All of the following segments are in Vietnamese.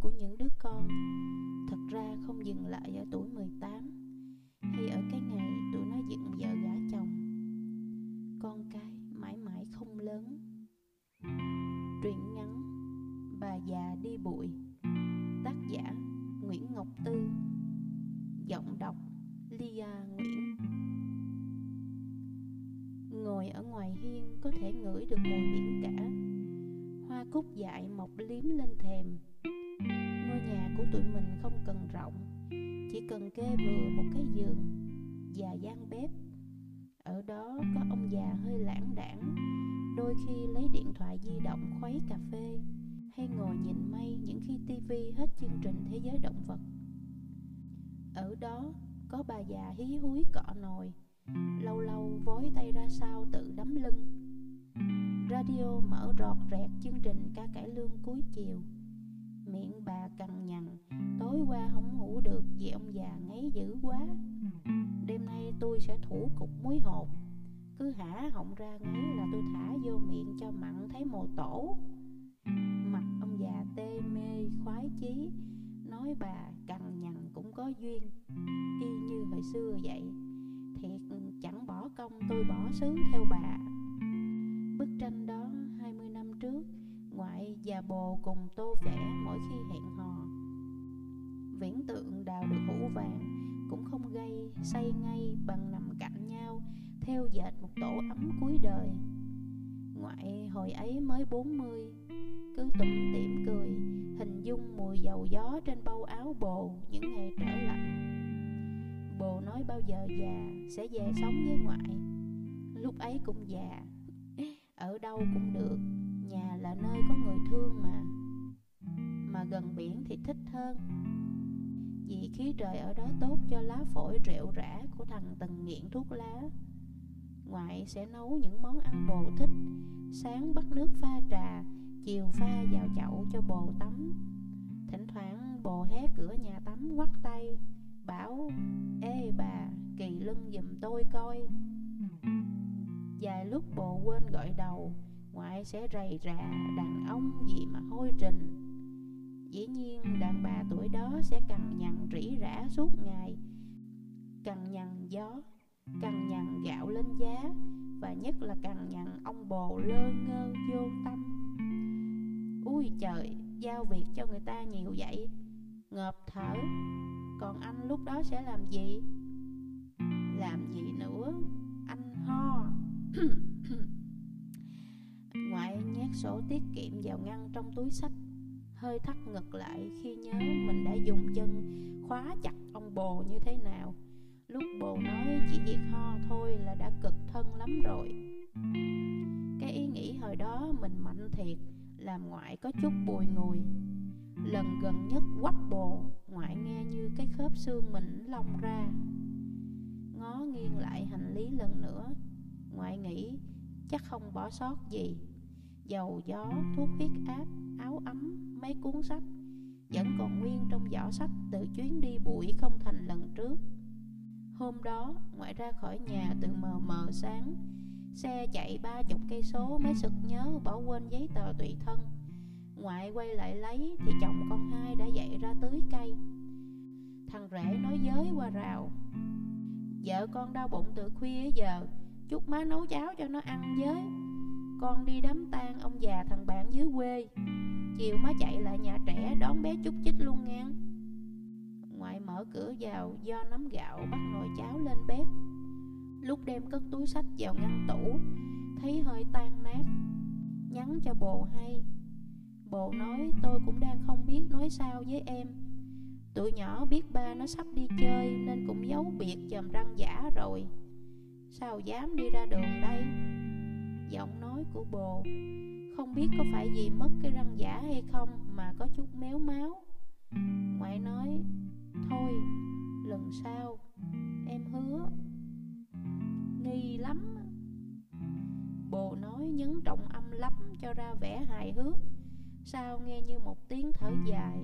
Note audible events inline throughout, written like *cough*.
của những đứa con. Thật ra không dừng lại ở tuổi 18 hay ở cái ngày tụi nó dựng vợ gả chồng. Con cái mãi mãi không lớn. Truyện ngắn Bà già đi bụi. Tác giả Nguyễn Ngọc Tư. Giọng đọc Lia Nguyễn. Ngồi ở ngoài hiên có thể ngửi được mùi biển cả. Hoa cúc dại mọc liếm lên thèm nhà của tụi mình không cần rộng, Chỉ cần kê vừa một cái giường Và gian bếp. Ở đó có ông già hơi lãng đãng Đôi khi lấy điện thoại di động khuấy cà phê Hay ngồi nhìn mây những khi tivi hết chương trình Thế giới động vật. Ở đó có bà già hí húi cọ nồi, Lâu lâu vối tay ra sau tự đấm lưng. Radio mở rọt rẹt chương trình ca cải lương cuối chiều. Miệng bà cằn nhằn. Tối qua không ngủ được vì ông già ngáy dữ quá. Đêm nay tôi sẽ thủ cục muối hột. Cứ hả họng ra ngáy là tôi thả vô miệng cho mặn thấy mồ tổ. Mặt ông già tê mê, khoái chí. Nói bà cằn nhằn cũng có duyên, Y như hồi xưa vậy. Thiệt chẳng bỏ công tôi bỏ sướng theo bà. Bức tranh đó và bồ cùng tô vẽ mỗi khi hẹn hò. Viễn tượng đào được hũ vàng Cũng không gây say ngay bằng nằm cạnh nhau, Theo dệt một tổ ấm cuối đời. Ngoại hồi ấy mới 40 Cứ tủm tỉm cười, Hình dung mùi dầu gió trên bâu áo bồ Những ngày trở lạnh. Bồ nói bao giờ già sẽ về sống với ngoại, Lúc ấy cũng già, Ở đâu cũng được. Nhà là nơi có người thương mà Mà gần biển thì thích hơn. Vì khí trời ở đó tốt cho lá phổi rệu rã Của thằng từng nghiện thuốc lá. Ngoại sẽ nấu những món ăn bồ thích, Sáng bắt nước pha trà, Chiều pha vào chậu cho bồ tắm. Thỉnh thoảng bồ hé cửa nhà tắm ngoắt tay, Bảo, Ê bà, kỳ lưng giùm tôi coi. Vài lúc bồ quên gọi đầu Ngoại sẽ rầy rà đàn ông gì mà hôi trình Dĩ nhiên đàn bà tuổi đó sẽ cằn nhằn rỉ rả suốt ngày Cằn nhằn gió Cằn nhằn gạo lên giá Và nhất là cằn nhằn ông bồ lơ ngơ vô tâm Ui trời, giao việc cho người ta nhiều vậy Ngợp thở Còn anh lúc đó sẽ làm gì? Làm gì nữa? Anh ho *clears throat* nhét sổ tiết kiệm vào ngăn trong túi sách. Hơi thắt ngực lại khi nhớ mình đã dùng chân khóa chặt ông bồ như thế nào. Lúc bồ nói chỉ việc ho thôi là đã cực thân lắm rồi. Cái ý nghĩ hồi đó mình mạnh thiệt, Làm ngoại có chút bùi ngùi. Lần gần nhất quắp bồ, Ngoại nghe như cái khớp xương mình lông ra. Ngó nghiêng lại hành lý lần nữa, Ngoại nghĩ chắc không bỏ sót gì. Dầu gió, thuốc huyết áp, áo ấm, mấy cuốn sách. Vẫn còn nguyên trong giỏ sách từ chuyến đi bụi không thành lần trước. Hôm đó, ngoại ra khỏi nhà từ mờ mờ sáng Xe chạy ba chục cây số mới sực nhớ bỏ quên giấy tờ tùy thân. Ngoại quay lại lấy thì chồng con hai đã dậy ra tưới cây. Thằng rể nói giới qua rào Vợ con đau bụng từ khuya giờ Chút má nấu cháo cho nó ăn với. Con đi đám tang ông già thằng bạn dưới quê. Chiều má chạy lại nhà trẻ đón bé chút chích luôn ngang Ngoại mở cửa vào, do nắm gạo bắt nồi cháo lên bếp. Lúc đem cất túi sách vào ngăn tủ, Thấy hơi tan nát. Nhắn cho bồ hay. Bồ nói, tôi cũng đang không biết nói sao với em. Tụi nhỏ biết ba nó sắp đi chơi Nên cũng giấu biệt chầm răng giả rồi. Sao dám đi ra đường đây? Giọng nói của bồ. Không biết có phải vì mất cái răng giả hay không Mà có chút méo máu. Ngoại nói, Thôi, lần sau Em hứa. Nghi lắm. Bồ nói nhấn trọng âm lắm Cho ra vẻ hài hước, Sao nghe như một tiếng thở dài.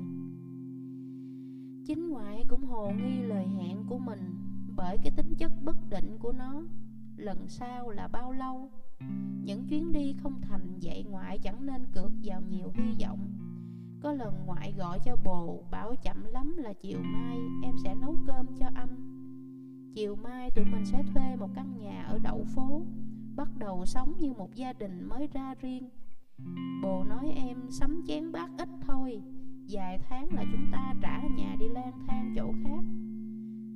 Chính ngoại cũng hồ nghi lời hẹn của mình Bởi cái tính chất bất định của nó. Lần sau là bao lâu? Những chuyến đi không thành dạy ngoại chẳng nên cược vào nhiều hy vọng. Có lần ngoại gọi cho bồ, Bảo chậm lắm là chiều mai Em sẽ nấu cơm cho anh. Chiều mai tụi mình sẽ thuê một căn nhà ở đậu phố, Bắt đầu sống như một gia đình mới ra riêng. Bồ nói em sắm chén bát ít thôi, Vài tháng là chúng ta trả nhà đi lang thang chỗ khác.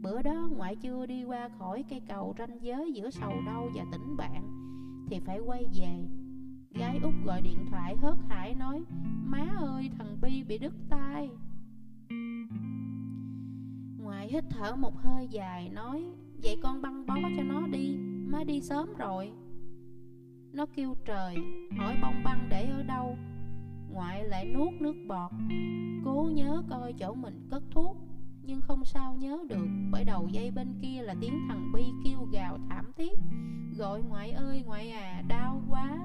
Bữa đó ngoại chưa đi qua khỏi cây cầu ranh giới giữa sầu đau và tỉnh bạn thì phải quay về. Gái út gọi điện thoại hớt hải nói, Má ơi, thằng Bi bị đứt tay Ngoại hít thở một hơi dài nói, Vậy con băng bó cho nó đi, Má đi sớm rồi. Nó kêu trời, Hỏi bông băng để ở đâu. Ngoại lại nuốt nước bọt, Cố nhớ coi chỗ mình cất thuốc. Nhưng không sao nhớ được, Bởi đầu dây bên kia là tiếng thằng Bi kêu gào thảm thiết. Gọi, ngoại ơi, ngoại à đau quá.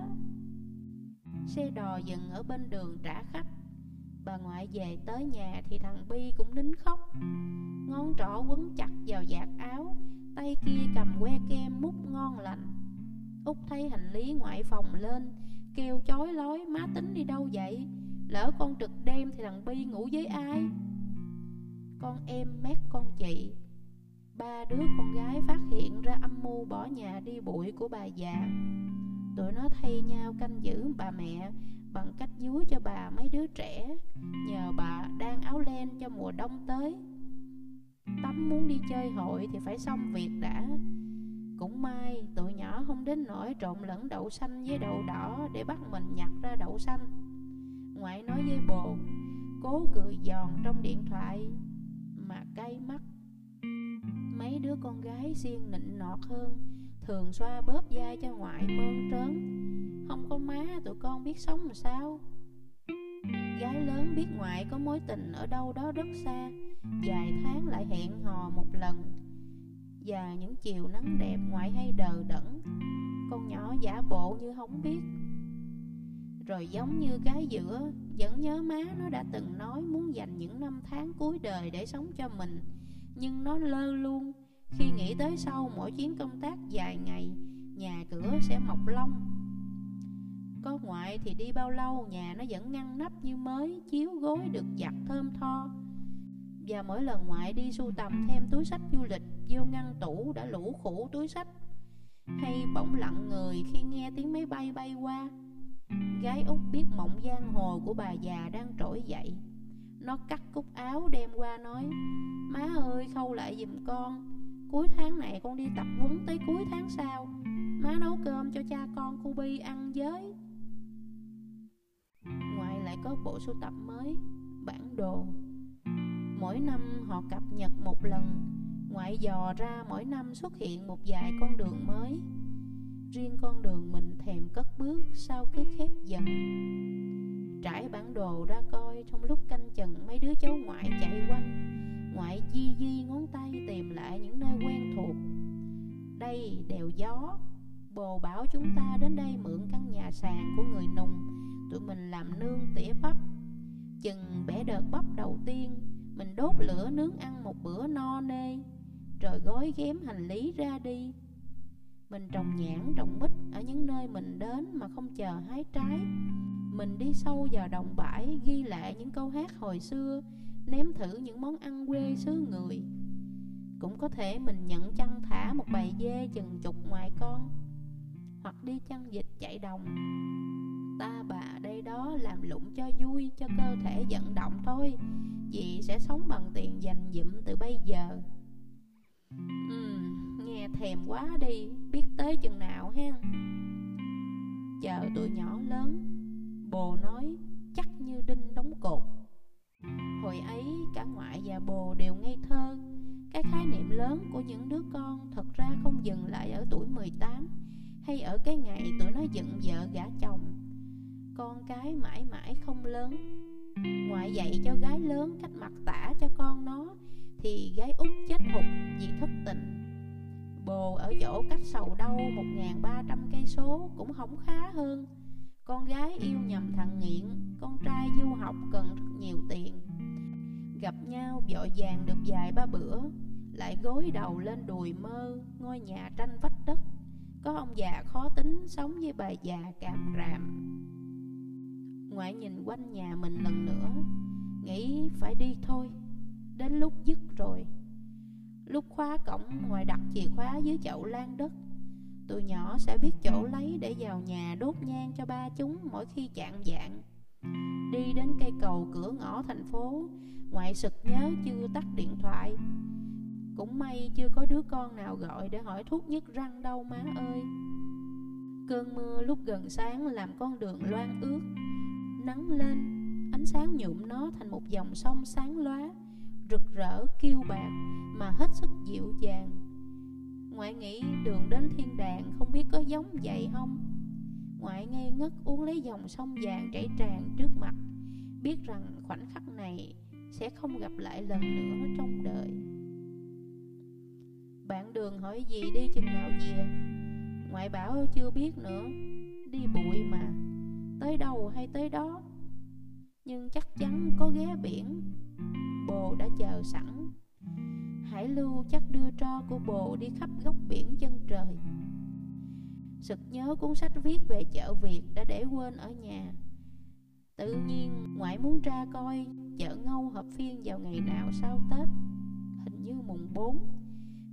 Xe đò dừng ở bên đường trả khách. Bà ngoại về tới nhà thì thằng Bi cũng nín khóc. Ngón trỏ quấn chặt vào vạt áo, Tay kia cầm que kem mút ngon lành. Út thấy hành lý ngoại phòng lên, Kêu chói lói, má tính đi đâu vậy? Lỡ con trực đêm thì thằng Bi ngủ với ai? Con em mét con chị. Ba đứa con gái phát hiện ra âm mưu bỏ nhà đi bụi của bà già. Tụi nó thay nhau canh giữ bà mẹ Bằng cách dúi cho bà mấy đứa trẻ. Nhờ bà đang áo len cho mùa đông tới. Tắm muốn đi chơi hội thì phải xong việc đã. Cũng may tụi nhỏ không đến nỗi trộn lẫn đậu xanh với đậu đỏ Để bắt mình nhặt ra đậu xanh. Ngoại nói với bồ, Cố cười giòn trong điện thoại. Mà cay mắt. Mấy đứa con gái xiên nịnh nọt hơn, Thường xoa bóp da cho ngoại mơn trớn. Không có má, tụi con biết sống làm sao. Gái lớn biết ngoại có mối tình ở đâu đó rất xa, Vài tháng lại hẹn hò một lần. Và những chiều nắng đẹp ngoại hay đờ đẫn, Con nhỏ giả bộ như không biết. Rồi giống như cái giữa Vẫn nhớ má nó đã từng nói Muốn dành những năm tháng cuối đời để sống cho mình. Nhưng nó lơ luôn. Khi nghĩ tới sau mỗi chuyến công tác dài ngày, Nhà cửa sẽ mọc lông. Có ngoại thì đi bao lâu, nhà nó vẫn ngăn nắp như mới, Chiếu gối được giặt thơm tho. Và mỗi lần ngoại đi sưu tầm thêm túi sách du lịch, Vô ngăn tủ đã lũ khủ túi sách. Hay bỗng lặng người khi nghe tiếng máy bay bay qua. Gái út biết mộng giang hồ của bà già đang trỗi dậy. Nó cắt cúc áo đem qua nói, Má ơi, khâu lại giùm con. Cuối tháng này con đi tập huấn tới cuối tháng sau. Má nấu cơm cho cha con cô Bi ăn với. Ngoại lại có bộ sưu tập mới, Bản đồ. Mỗi năm họ cập nhật một lần. Ngoại dò ra mỗi năm xuất hiện một vài con đường mới. Riêng con đường mình thèm cất bước Sao cứ khép dần. Trải bản đồ ra coi, Trong lúc canh chừng, mấy đứa cháu ngoại chạy quanh. Ngoại di di ngón tay tìm lại những nơi quen thuộc. Đây, đèo gió. Bồ bảo chúng ta đến đây mượn căn nhà sàn của người nùng. Tụi mình làm nương tỉa bắp. Chừng bẻ đợt bắp đầu tiên, Mình đốt lửa nướng ăn một bữa no nê. Rồi gói ghém hành lý ra đi. Mình trồng nhãn trồng mít Ở những nơi mình đến mà không chờ hái trái. Mình đi sâu vào đồng bãi Ghi lại những câu hát hồi xưa Nếm thử những món ăn quê xứ người. Cũng có thể mình nhận chăn thả một bầy dê chừng chục ngoài con Hoặc đi chăn dịch chạy đồng. Ta bà đây đó làm lụng cho vui Cho cơ thể vận động thôi Dì sẽ sống bằng tiền dành dụm từ bây giờ. Uhm, Nghe thèm quá đi, Biết tới chừng nào ha Chờ tụi nhỏ lớn, Bồ nói chắc như đinh đóng cột. Hồi ấy cả ngoại và bồ đều ngây thơ. Cái khái niệm lớn của những đứa con Thật ra không dừng lại ở tuổi 18 Hay ở cái ngày tụi nó dựng vợ gả chồng. Con cái mãi mãi không lớn. Ngoại dạy cho gái lớn cách mặc tả cho con nó, Thì gái út chết hụt vì thất tình. Bồ ở chỗ cách sầu đâu 1.300 cây số cũng không khá hơn. Con gái yêu nhầm thằng nghiện, Con trai du học cần rất nhiều tiền. Gặp nhau vội vàng được vài ba bữa, Lại gối đầu lên đùi mơ Ngôi nhà tranh vách đất. Có ông già khó tính sống với bà già càm ràm. Ngoại nhìn quanh nhà mình lần nữa, Nghĩ phải đi thôi, Đến lúc dứt rồi. Lúc khóa cổng ngoài đặt chìa khóa dưới chậu lan đất Tụi nhỏ sẽ biết chỗ lấy để vào nhà đốt nhang cho ba chúng mỗi khi chạng dạng. Đi đến cây cầu cửa ngõ thành phố Ngoại sực nhớ chưa tắt điện thoại. Cũng may chưa có đứa con nào gọi để hỏi thuốc nhức răng đâu má ơi. Cơn mưa lúc gần sáng làm con đường loang ướt. Nắng lên, ánh sáng nhuộm nó thành một dòng sông sáng loá. Rực rỡ, kiêu bạc mà hết sức dịu dàng. Ngoại nghĩ đường đến thiên đàng không biết có giống vậy không? Ngoại ngây ngất uống lấy dòng sông vàng chảy tràn trước mặt Biết rằng khoảnh khắc này sẽ không gặp lại lần nữa trong đời. Bạn đường hỏi gì đi chừng nào về? Ngoại bảo chưa biết nữa Đi bụi mà. Tới đâu hay tới đó? Nhưng chắc chắn có ghé biển. Bồ đã chờ sẵn. Hải lưu chắc đưa tro của bồ đi khắp góc biển chân trời. Sực nhớ cuốn sách viết về chợ Việt đã để quên ở nhà. Tự nhiên, ngoại muốn ra coi chợ ngâu hợp phiên vào ngày nào sau Tết. Hình như mùng 4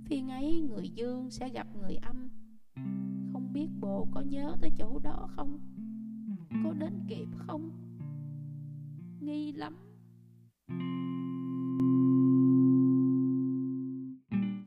Phiên ấy người dương sẽ gặp người âm. Không biết bồ có nhớ tới chỗ đó không? Có đến kịp không? Nghi lắm.